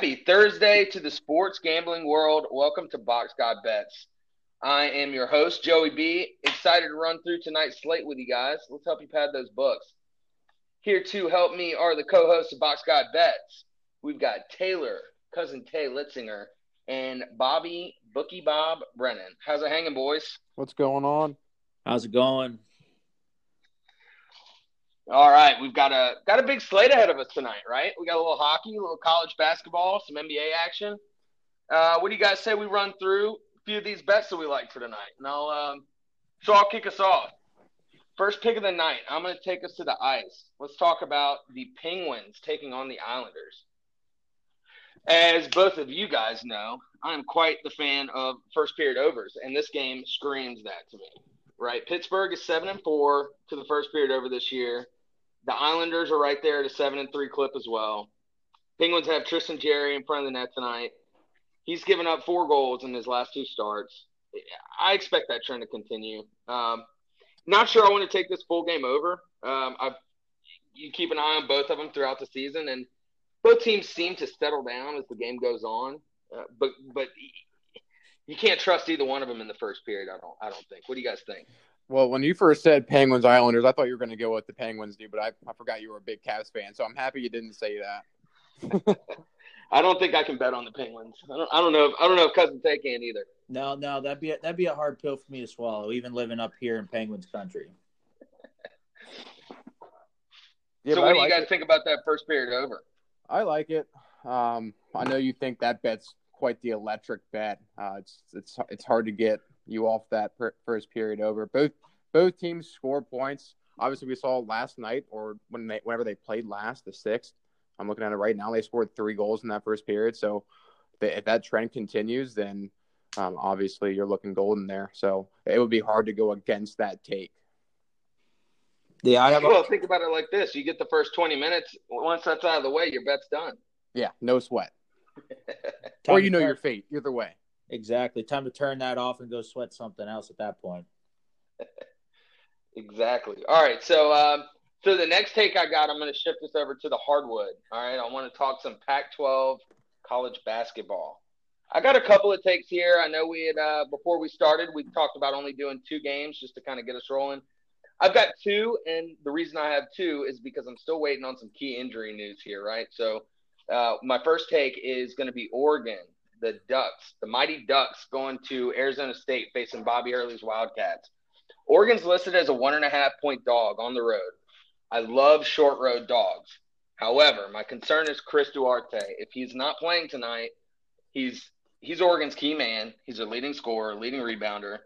Happy Thursday to the sports gambling world. Welcome to Box God Bets. I am your host, Joey B. Excited to run through tonight's slate with you guys. Let's help you pad those books. Here to help me are the co hosts of Box God Bets. We've got Taylor, cousin Tay Litzinger, and Bobby, Bookie Bob Brennan. How's it hanging, boys? What's going on? How's it going? All right, we've got a got a big slate ahead of us tonight, right? We got a little hockey, a little college basketball, some NBA action. Uh, what do you guys say we run through a few of these bets that we like for tonight? And I'll um, so I'll kick us off. First pick of the night. I'm going to take us to the ice. Let's talk about the Penguins taking on the Islanders. As both of you guys know, I am quite the fan of first period overs, and this game screams that to me. Right, Pittsburgh is seven and four to the first period over this year. The Islanders are right there at a seven and three clip as well. Penguins have Tristan Jarry in front of the net tonight. He's given up four goals in his last two starts. I expect that trend to continue. Um, not sure I want to take this full game over. Um, I've you keep an eye on both of them throughout the season, and both teams seem to settle down as the game goes on. Uh, but but you can't trust either one of them in the first period. I don't. I don't think. What do you guys think? Well, when you first said Penguins Islanders, I thought you were going to go with the Penguins, dude. But I, I forgot you were a big Cavs fan, so I'm happy you didn't say that. I don't think I can bet on the Penguins. I don't. I don't know. If, I don't know if cousin Tay can either. No, no, that'd be a, that'd be a hard pill for me to swallow, even living up here in Penguins country. yeah, so, what do you guys it. think about that first period over? I like it. Um, I know you think that bet's quite the electric bet. Uh, it's it's it's hard to get you off that per- first period over. Both both teams score points. Obviously, we saw last night or when they whenever they played last, the sixth. I'm looking at it right now. They scored three goals in that first period. So if that trend continues, then um, obviously you're looking golden there. So it would be hard to go against that take. Yeah, I have. Well, a- think about it like this: you get the first 20 minutes. Once that's out of the way, your bet's done. Yeah, no sweat. or you know your fate. Either way. Exactly. Time to turn that off and go sweat something else at that point. exactly. All right. So, um, so the next take I got, I'm going to shift this over to the hardwood. All right. I want to talk some Pac-12 college basketball. I got a couple of takes here. I know we had uh, before we started, we talked about only doing two games just to kind of get us rolling. I've got two, and the reason I have two is because I'm still waiting on some key injury news here, right? So, uh, my first take is going to be Oregon the Ducks, the mighty Ducks, going to Arizona State facing Bobby Hurley's Wildcats. Oregon's listed as a one and a half point dog on the road. I love short road dogs. However, my concern is Chris Duarte. If he's not playing tonight, he's he's Oregon's key man. He's a leading scorer, leading rebounder.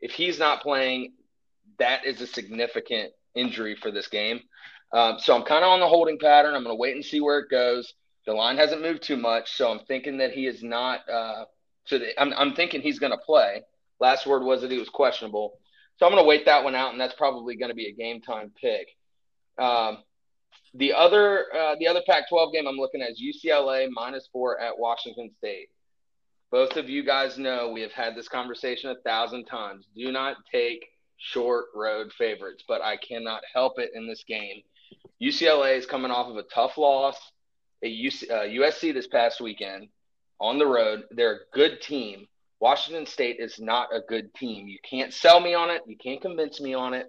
If he's not playing, that is a significant injury for this game. Um, so I'm kind of on the holding pattern. I'm going to wait and see where it goes. The line hasn't moved too much, so I'm thinking that he is not. Uh, so the, I'm, I'm thinking he's going to play. Last word was that he was questionable, so I'm going to wait that one out, and that's probably going to be a game time pick. Um, the other uh, the other Pac-12 game I'm looking at is UCLA minus four at Washington State. Both of you guys know we have had this conversation a thousand times. Do not take short road favorites, but I cannot help it in this game. UCLA is coming off of a tough loss at UC, uh, USC this past weekend on the road. They're a good team. Washington State is not a good team. You can't sell me on it. You can't convince me on it.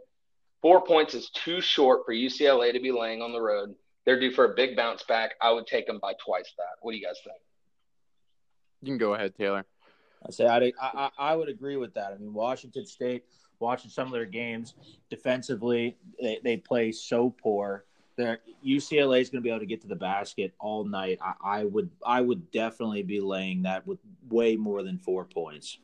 Four points is too short for UCLA to be laying on the road. They're due for a big bounce back. I would take them by twice that. What do you guys think? You can go ahead, Taylor. I say I, I, I would agree with that. I mean, Washington State, watching some of their games defensively, they, they play so poor there UCLA is going to be able to get to the basket all night. I, I, would I would definitely be laying that with way more than four points.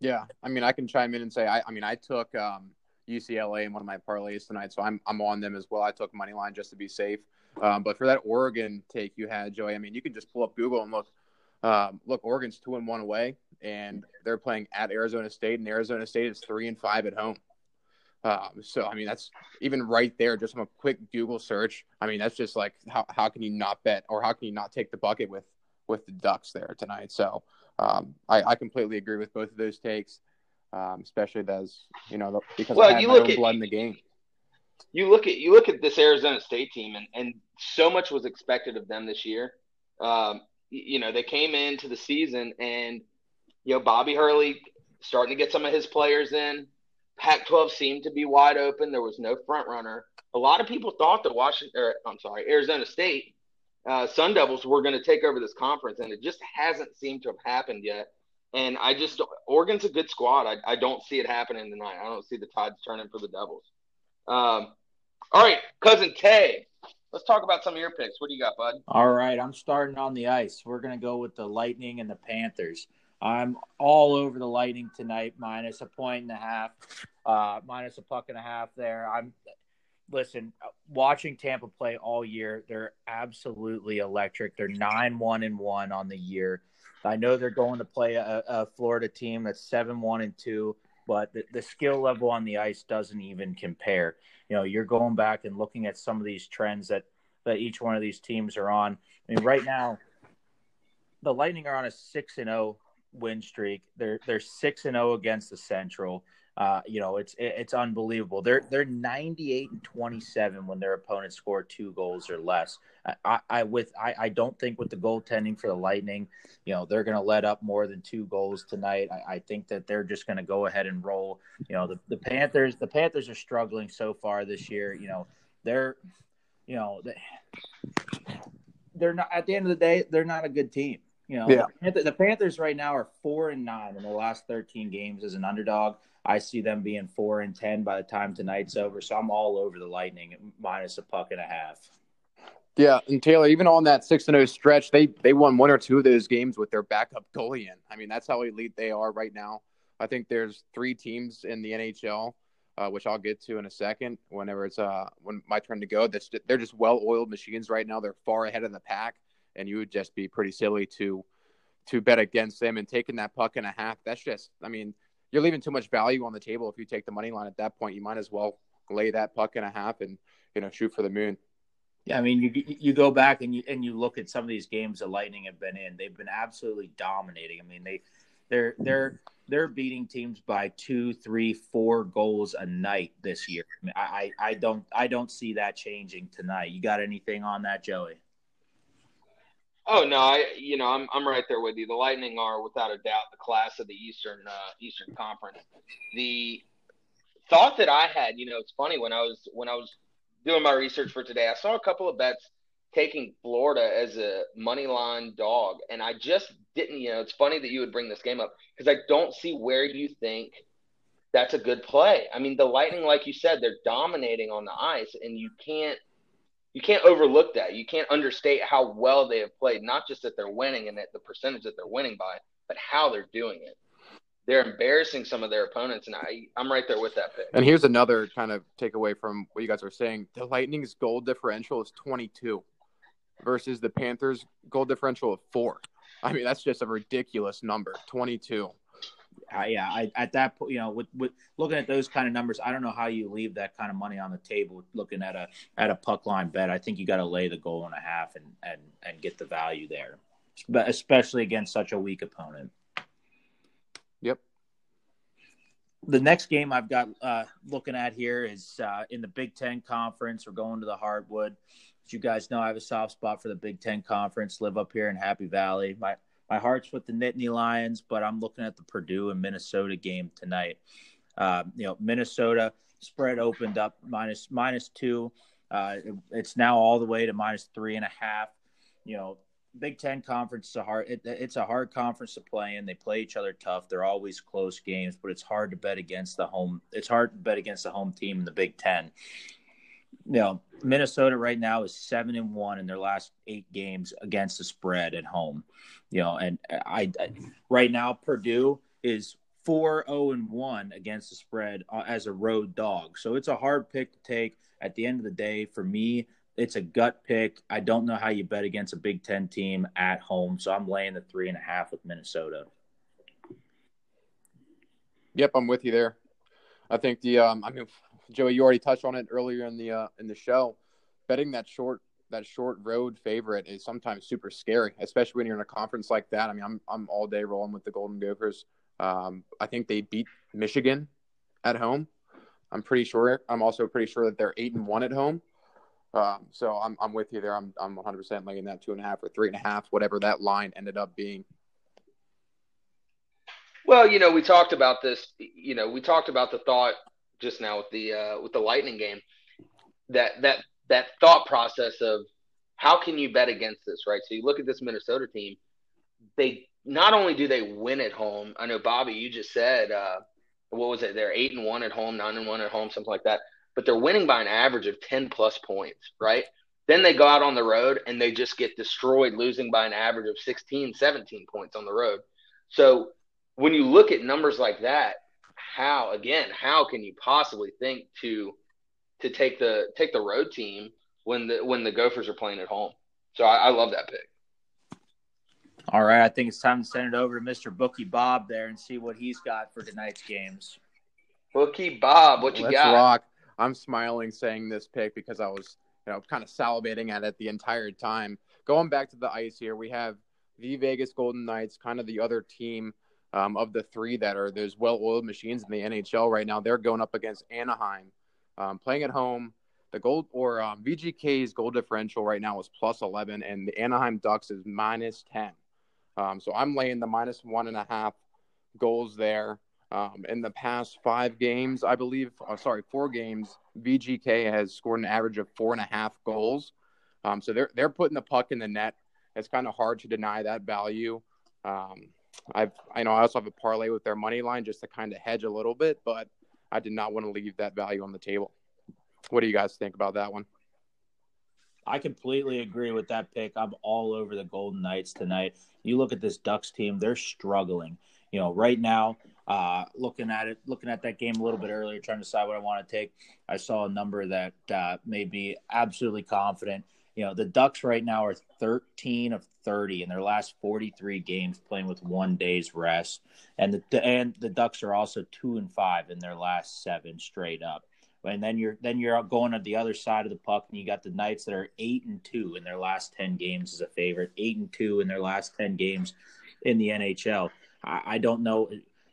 Yeah, I mean I can chime in and say I, I mean I took um, UCLA in one of my parlays tonight, so I'm I'm on them as well. I took money line just to be safe. Um, but for that Oregon take you had, Joey, I mean you can just pull up Google and look. Um, look, Oregon's two and one away, and they're playing at Arizona State, and Arizona State is three and five at home. Um, so I mean, that's even right there, just from a quick Google search. I mean, that's just like how how can you not bet or how can you not take the bucket with with the Ducks there tonight? So um, I, I completely agree with both of those takes, um, especially as you know because well, you look at, blood in the game. You look at you look at this Arizona State team, and and so much was expected of them this year. Um, you know, they came into the season and, you know, Bobby Hurley starting to get some of his players in. Pac 12 seemed to be wide open. There was no front runner. A lot of people thought that Washington, or I'm sorry, Arizona State uh, Sun Devils were going to take over this conference, and it just hasn't seemed to have happened yet. And I just Oregon's a good squad. I, I don't see it happening tonight. I don't see the tides turning for the Devils. Um, all right, cousin Tay, let's talk about some of your picks. What do you got, bud? All right, I'm starting on the ice. We're going to go with the Lightning and the Panthers. I'm all over the Lightning tonight, minus a point and a half, uh, minus a puck and a half there. I'm listen, watching Tampa play all year, they're absolutely electric. They're nine one and one on the year. I know they're going to play a, a Florida team that's seven one and two, but the, the, skill level on the ice doesn't even compare. You know, you're going back and looking at some of these trends that that each one of these teams are on. I mean, right now, the Lightning are on a six and zero oh win streak. They're they're six and zero oh against the Central. Uh, you know, it's it's unbelievable. They're they're 98 and 27 when their opponents score two goals or less. I, I with I, I don't think with the goaltending for the Lightning, you know, they're going to let up more than two goals tonight. I, I think that they're just going to go ahead and roll. You know, the, the Panthers the Panthers are struggling so far this year. You know, they're you know they, they're not at the end of the day they're not a good team. You know, yeah. the Panthers right now are four and nine in the last 13 games as an underdog. I see them being four and ten by the time tonight's over. So I'm all over the Lightning minus a puck and a half. Yeah, and Taylor, even on that six and zero stretch, they they won one or two of those games with their backup goalie in. I mean, that's how elite they are right now. I think there's three teams in the NHL, uh, which I'll get to in a second. Whenever it's uh when my turn to go, that's they're just well oiled machines right now. They're far ahead of the pack, and you would just be pretty silly to to bet against them and taking that puck and a half. That's just, I mean, you're leaving too much value on the table if you take the money line at that point. You might as well lay that puck and a half and you know shoot for the moon. Yeah, I mean, you you go back and you and you look at some of these games the Lightning have been in. They've been absolutely dominating. I mean, they they're they're they're beating teams by two, three, four goals a night this year. I, I I don't I don't see that changing tonight. You got anything on that, Joey? Oh no, I you know I'm I'm right there with you. The Lightning are without a doubt the class of the Eastern uh, Eastern Conference. The thought that I had, you know, it's funny when I was when I was doing my research for today, I saw a couple of bets taking Florida as a money line dog, and I just didn't. You know, it's funny that you would bring this game up because I don't see where you think that's a good play. I mean, the Lightning, like you said, they're dominating on the ice, and you can't you can't overlook that. You can't understate how well they have played, not just that they're winning and that the percentage that they're winning by, but how they're doing it. They're embarrassing some of their opponents, and I, I'm right there with that pick. And here's another kind of takeaway from what you guys are saying: the Lightning's goal differential is 22 versus the Panthers' goal differential of four. I mean, that's just a ridiculous number, 22 uh, yeah, I, at that point, you know, with, with looking at those kind of numbers, I don't know how you leave that kind of money on the table. Looking at a at a puck line bet, I think you got to lay the goal and a half and and and get the value there, but especially against such a weak opponent. Yep. The next game I've got uh, looking at here is uh, in the Big Ten Conference. We're going to the Hardwood. As you guys know, I have a soft spot for the Big Ten Conference. Live up here in Happy Valley. My my heart's with the Nittany Lions, but I'm looking at the Purdue and Minnesota game tonight. Uh, you know, Minnesota spread opened up minus minus two. Uh, it, it's now all the way to minus three and a half. You know, Big Ten conference is a hard. It, it's a hard conference to play in. They play each other tough. They're always close games, but it's hard to bet against the home. It's hard to bet against the home team in the Big Ten you know, Minnesota right now is seven and one in their last eight games against the spread at home. You know, and I, I right now Purdue is four zero oh, and one against the spread uh, as a road dog. So it's a hard pick to take. At the end of the day, for me, it's a gut pick. I don't know how you bet against a Big Ten team at home, so I'm laying the three and a half with Minnesota. Yep, I'm with you there. I think the um, I mean Joey, you already touched on it earlier in the uh, in the show. Betting that short that short road favorite is sometimes super scary, especially when you're in a conference like that. I mean, I'm I'm all day rolling with the Golden Gophers. Um, I think they beat Michigan at home. I'm pretty sure. I'm also pretty sure that they're eight and one at home. Um, so I'm I'm with you there. I'm I'm 100 percent laying that two and a half or three and a half, whatever that line ended up being. Well, you know, we talked about this. You know, we talked about the thought just now with the uh, with the Lightning game. That that that thought process of how can you bet against this, right? So you look at this Minnesota team. They not only do they win at home. I know Bobby, you just said uh, what was it? They're eight and one at home, nine and one at home, something like that. But they're winning by an average of ten plus points, right? Then they go out on the road and they just get destroyed, losing by an average of 16, 17 points on the road. So when you look at numbers like that, how again, how can you possibly think to to take the take the road team when the when the Gophers are playing at home? So I, I love that pick. All right, I think it's time to send it over to Mr. Bookie Bob there and see what he's got for tonight's games. Bookie Bob, what you Let's got? rock. I'm smiling saying this pick because I was, you know, kind of salivating at it the entire time. Going back to the ice here, we have the Vegas Golden Knights, kind of the other team um, of the three that are those well-oiled machines in the NHL right now. They're going up against Anaheim, um, playing at home. The gold or um, VGK's goal differential right now is plus 11, and the Anaheim Ducks is minus 10. Um, so I'm laying the minus one and a half goals there. Um, in the past five games, I believe, oh, sorry, four games, VGK has scored an average of four and a half goals. Um, so they're they're putting the puck in the net. It's kind of hard to deny that value. Um, I've I know I also have a parlay with their money line just to kind of hedge a little bit, but I did not want to leave that value on the table. What do you guys think about that one? I completely agree with that pick. I'm all over the Golden Knights tonight. You look at this Ducks team; they're struggling. You know, right now, uh, looking at it, looking at that game a little bit earlier, trying to decide what I want to take. I saw a number that uh, made me absolutely confident. You know, the Ducks right now are 13 of 30 in their last 43 games, playing with one day's rest, and the and the Ducks are also two and five in their last seven straight up and then you're then you're going to the other side of the puck, and you got the Knights that are eight and two in their last ten games as a favorite, eight and two in their last ten games in the NHL. I, I don't know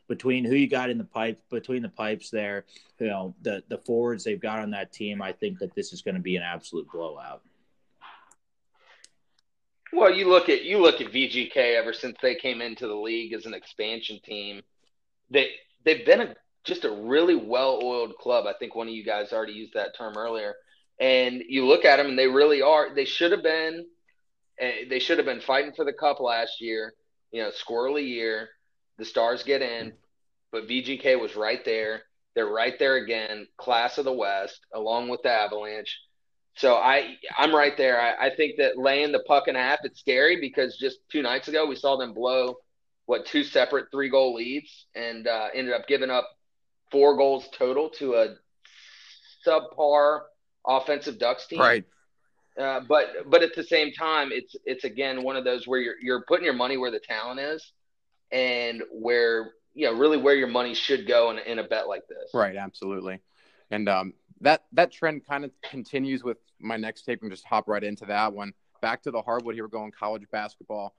between who you got in the pipe between the pipes there, you know the the forwards they've got on that team. I think that this is going to be an absolute blowout. Well, you look at you look at VGK ever since they came into the league as an expansion team. They they've been a just a really well-oiled club. I think one of you guys already used that term earlier. And you look at them, and they really are. They should have been. Eh, they should have been fighting for the cup last year. You know, squirrely year. The Stars get in, but VGK was right there. They're right there again, class of the West, along with the Avalanche. So I, I'm right there. I, I think that laying the puck and a half, it's scary because just two nights ago we saw them blow what two separate three goal leads and uh, ended up giving up four goals total to a subpar offensive Ducks team. Right. Uh, but but at the same time, it's it's again one of those where you're you're putting your money where the talent is, and where you know really where your money should go in, in a bet like this. Right. Absolutely. And um, that that trend kind of continues with my next take. And just hop right into that one. Back to the hardwood here. We're going college basketball.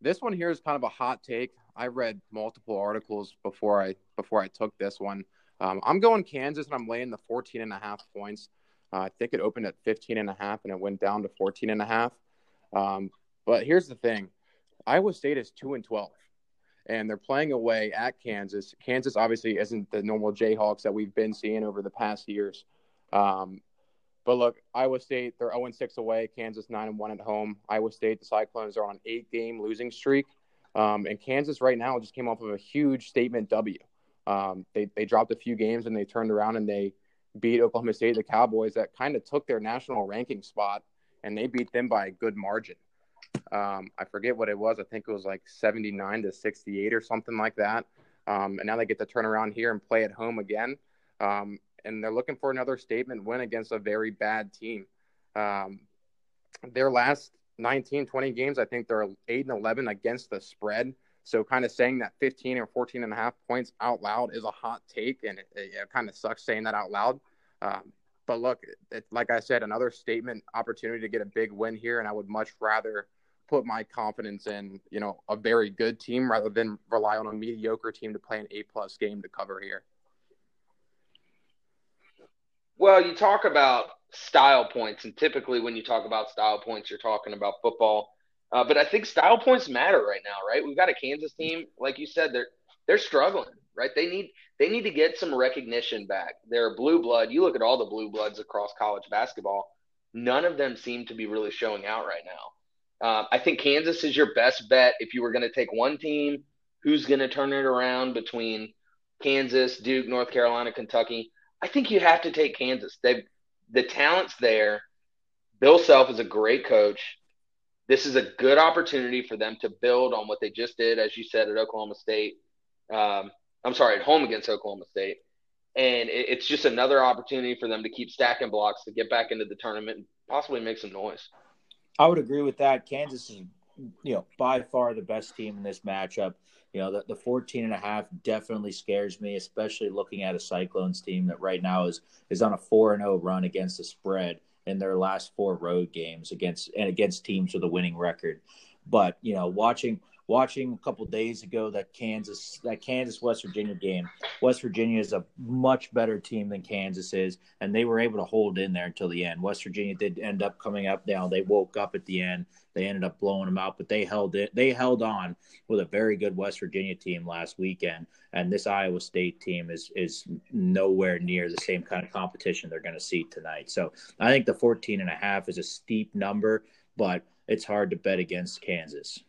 This one here is kind of a hot take. I read multiple articles before I before I took this one. Um, I'm going Kansas and I'm laying the 14 and a half points. Uh, I think it opened at 15 and a half and it went down to 14 and a half. Um, but here's the thing Iowa State is 2 and 12 and they're playing away at Kansas. Kansas obviously isn't the normal Jayhawks that we've been seeing over the past years. Um, but look, Iowa State, they're 0 6 away. Kansas 9 1 at home. Iowa State, the Cyclones are on an eight game losing streak. Um, and Kansas right now just came off of a huge statement W. Um, they, they dropped a few games and they turned around and they beat Oklahoma State, the Cowboys, that kind of took their national ranking spot and they beat them by a good margin. Um, I forget what it was. I think it was like 79 to 68 or something like that. Um, and now they get to turn around here and play at home again. Um, and they're looking for another statement win against a very bad team. Um, their last 19, 20 games, I think they're 8 and 11 against the spread. So, kind of saying that 15 or 14 and a half points out loud is a hot take, and it, it, it kind of sucks saying that out loud. Um, but look, it, like I said, another statement opportunity to get a big win here, and I would much rather put my confidence in you know a very good team rather than rely on a mediocre team to play an A plus game to cover here. Well, you talk about style points. And typically, when you talk about style points, you're talking about football. Uh, but I think style points matter right now, right? We've got a Kansas team, like you said, they're they're struggling, right? They need they need to get some recognition back. They're blue blood. You look at all the blue bloods across college basketball; none of them seem to be really showing out right now. Uh, I think Kansas is your best bet if you were going to take one team who's going to turn it around between Kansas, Duke, North Carolina, Kentucky. I think you have to take Kansas. They the talent's there. Bill Self is a great coach. This is a good opportunity for them to build on what they just did, as you said, at Oklahoma State. Um, I'm sorry, at home against Oklahoma State. And it, it's just another opportunity for them to keep stacking blocks to get back into the tournament and possibly make some noise. I would agree with that. Kansas is, you know, by far the best team in this matchup. You know, the, the 14 and a half definitely scares me, especially looking at a Cyclones team that right now is is on a 4 and 0 run against the spread in their last four road games against and against teams with a winning record. But, you know, watching watching a couple days ago that Kansas that Kansas West Virginia game. West Virginia is a much better team than Kansas is, and they were able to hold in there until the end. West Virginia did end up coming up down. They woke up at the end. They ended up blowing them out, but they held it. They held on with a very good West Virginia team last weekend, and this Iowa State team is is nowhere near the same kind of competition they're going to see tonight. So I think the 14 and a half is a steep number, but it's hard to bet against Kansas.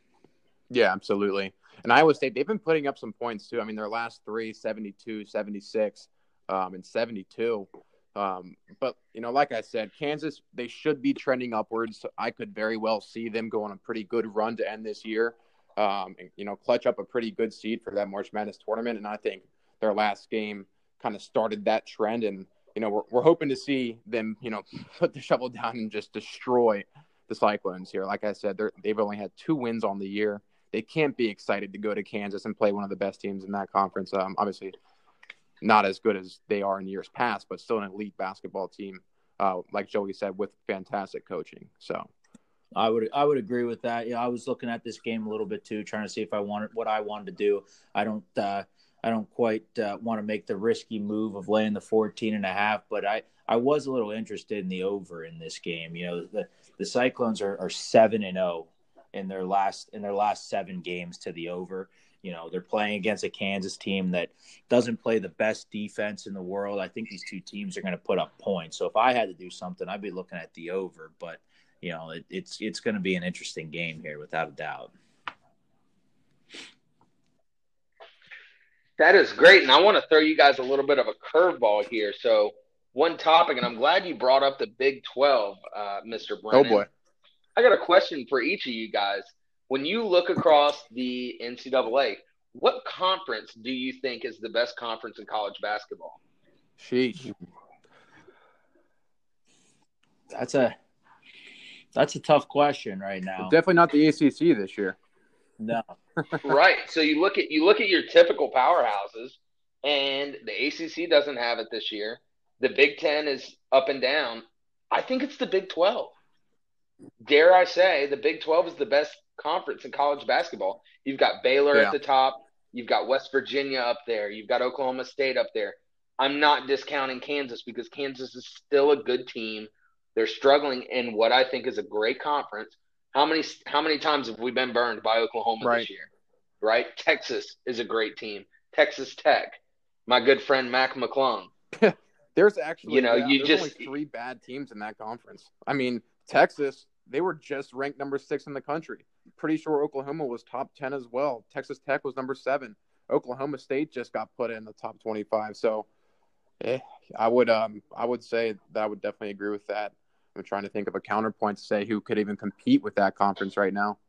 Yeah, absolutely. And Iowa State, they've been putting up some points too. I mean, their last three, 72, 76, um, and 72. Um, but, you know, like I said, Kansas, they should be trending upwards. I could very well see them go on a pretty good run to end this year. Um, and, you know, clutch up a pretty good seed for that March Madness tournament. And I think their last game kind of started that trend. And, you know, we're, we're hoping to see them, you know, put the shovel down and just destroy the Cyclones here. Like I said, they've only had two wins on the year they can't be excited to go to Kansas and play one of the best teams in that conference. Um, obviously, not as good as they are in years past, but still an elite basketball team. Uh, like Joey said, with fantastic coaching. So, I would I would agree with that. Yeah, I was looking at this game a little bit too, trying to see if I wanted what I wanted to do. I don't uh, I don't quite uh, want to make the risky move of laying the 14 and a half, but I I was a little interested in the over in this game. You know, the the Cyclones are, are seven and zero oh in their last in their last seven games to the over. You know, they're playing against a Kansas team that doesn't play the best defense in the world. I think these two teams are going to put up points. So if I had to do something, I'd be looking at the over. But you know, it, it's it's going to be an interesting game here, without a doubt. That is great, and I want to throw you guys a little bit of a curveball here. So, one topic, and I'm glad you brought up the Big Twelve, uh, Mr. Brennan. Oh boy! I got a question for each of you guys. When you look across the NCAA, what conference do you think is the best conference in college basketball? Sheesh. That's a that's a tough question right now. Definitely not the ACC this year. No. right. So you look at you look at your typical powerhouses, and the ACC doesn't have it this year. The Big Ten is up and down. I think it's the Big Twelve dare I say, the Big 12 is the best conference in college basketball. You've got Baylor yeah. at the top, you've got West Virginia up there, you've got Oklahoma State up there. I'm not discounting Kansas because Kansas is still a good team. They're struggling in what I think is a great conference. How many how many times have we been burned by Oklahoma right. this year? Right? Texas is a great team. Texas Tech, my good friend Mac McClung. there's actually you know yeah, you just only three bad teams in that conference. I mean, Texas, they were just ranked number six in the country. Pretty sure Oklahoma was top 10 as well. Texas Tech was number seven. Oklahoma State just got put in the top 25. So eh, I would um I would say that I would definitely agree with that. I'm trying to think of a counterpoint to say who could even compete with that conference right now.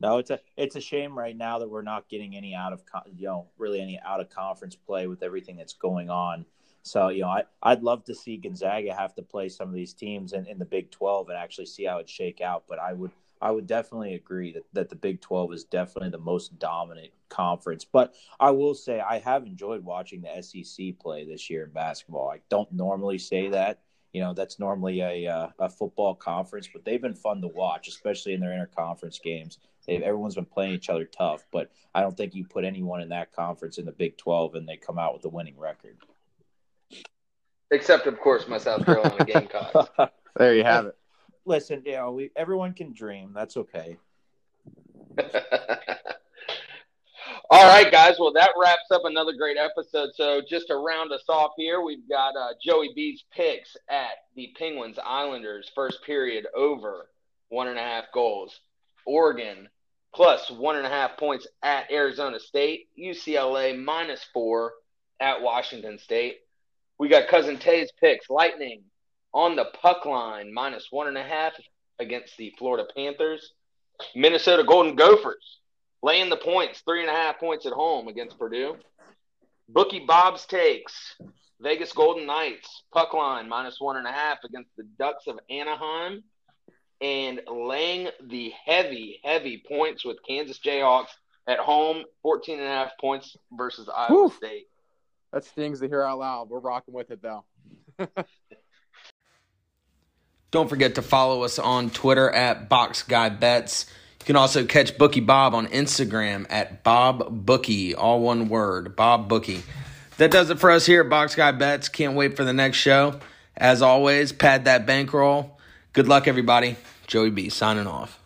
No, it's a it's a shame right now that we're not getting any out of you know really any out of conference play with everything that's going on. So, you know, I, I'd love to see Gonzaga have to play some of these teams in, in the Big 12 and actually see how it shake out. But I would I would definitely agree that, that the Big 12 is definitely the most dominant conference. But I will say I have enjoyed watching the SEC play this year in basketball. I don't normally say that. You know, that's normally a, uh, a football conference, but they've been fun to watch, especially in their interconference games. They've, everyone's been playing each other tough, but I don't think you put anyone in that conference in the Big 12 and they come out with a winning record. Except, of course, my South Carolina Gamecocks. There you have it. Listen, you know, we everyone can dream. That's okay. All right, guys. Well, that wraps up another great episode. So, just to round us off here, we've got uh, Joey B's picks at the Penguins Islanders first period over one and a half goals. Oregon plus one and a half points at Arizona State. UCLA minus four at Washington State. We got Cousin Tay's picks. Lightning on the puck line minus one and a half against the Florida Panthers. Minnesota Golden Gophers laying the points, three and a half points at home against Purdue. Bookie Bob's takes. Vegas Golden Knights, puck line minus one and a half against the Ducks of Anaheim. And laying the heavy, heavy points with Kansas Jayhawks at home, 14 and a half points versus Iowa. State that stings to hear out loud. We're rocking with it though. Don't forget to follow us on Twitter at Box Guy Bets. You can also catch Bookie Bob on Instagram at Bob Bookie, all one word, Bob Bookie. That does it for us here at Box Guy Bets. Can't wait for the next show. As always, pad that bankroll. Good luck, everybody. Joey B signing off.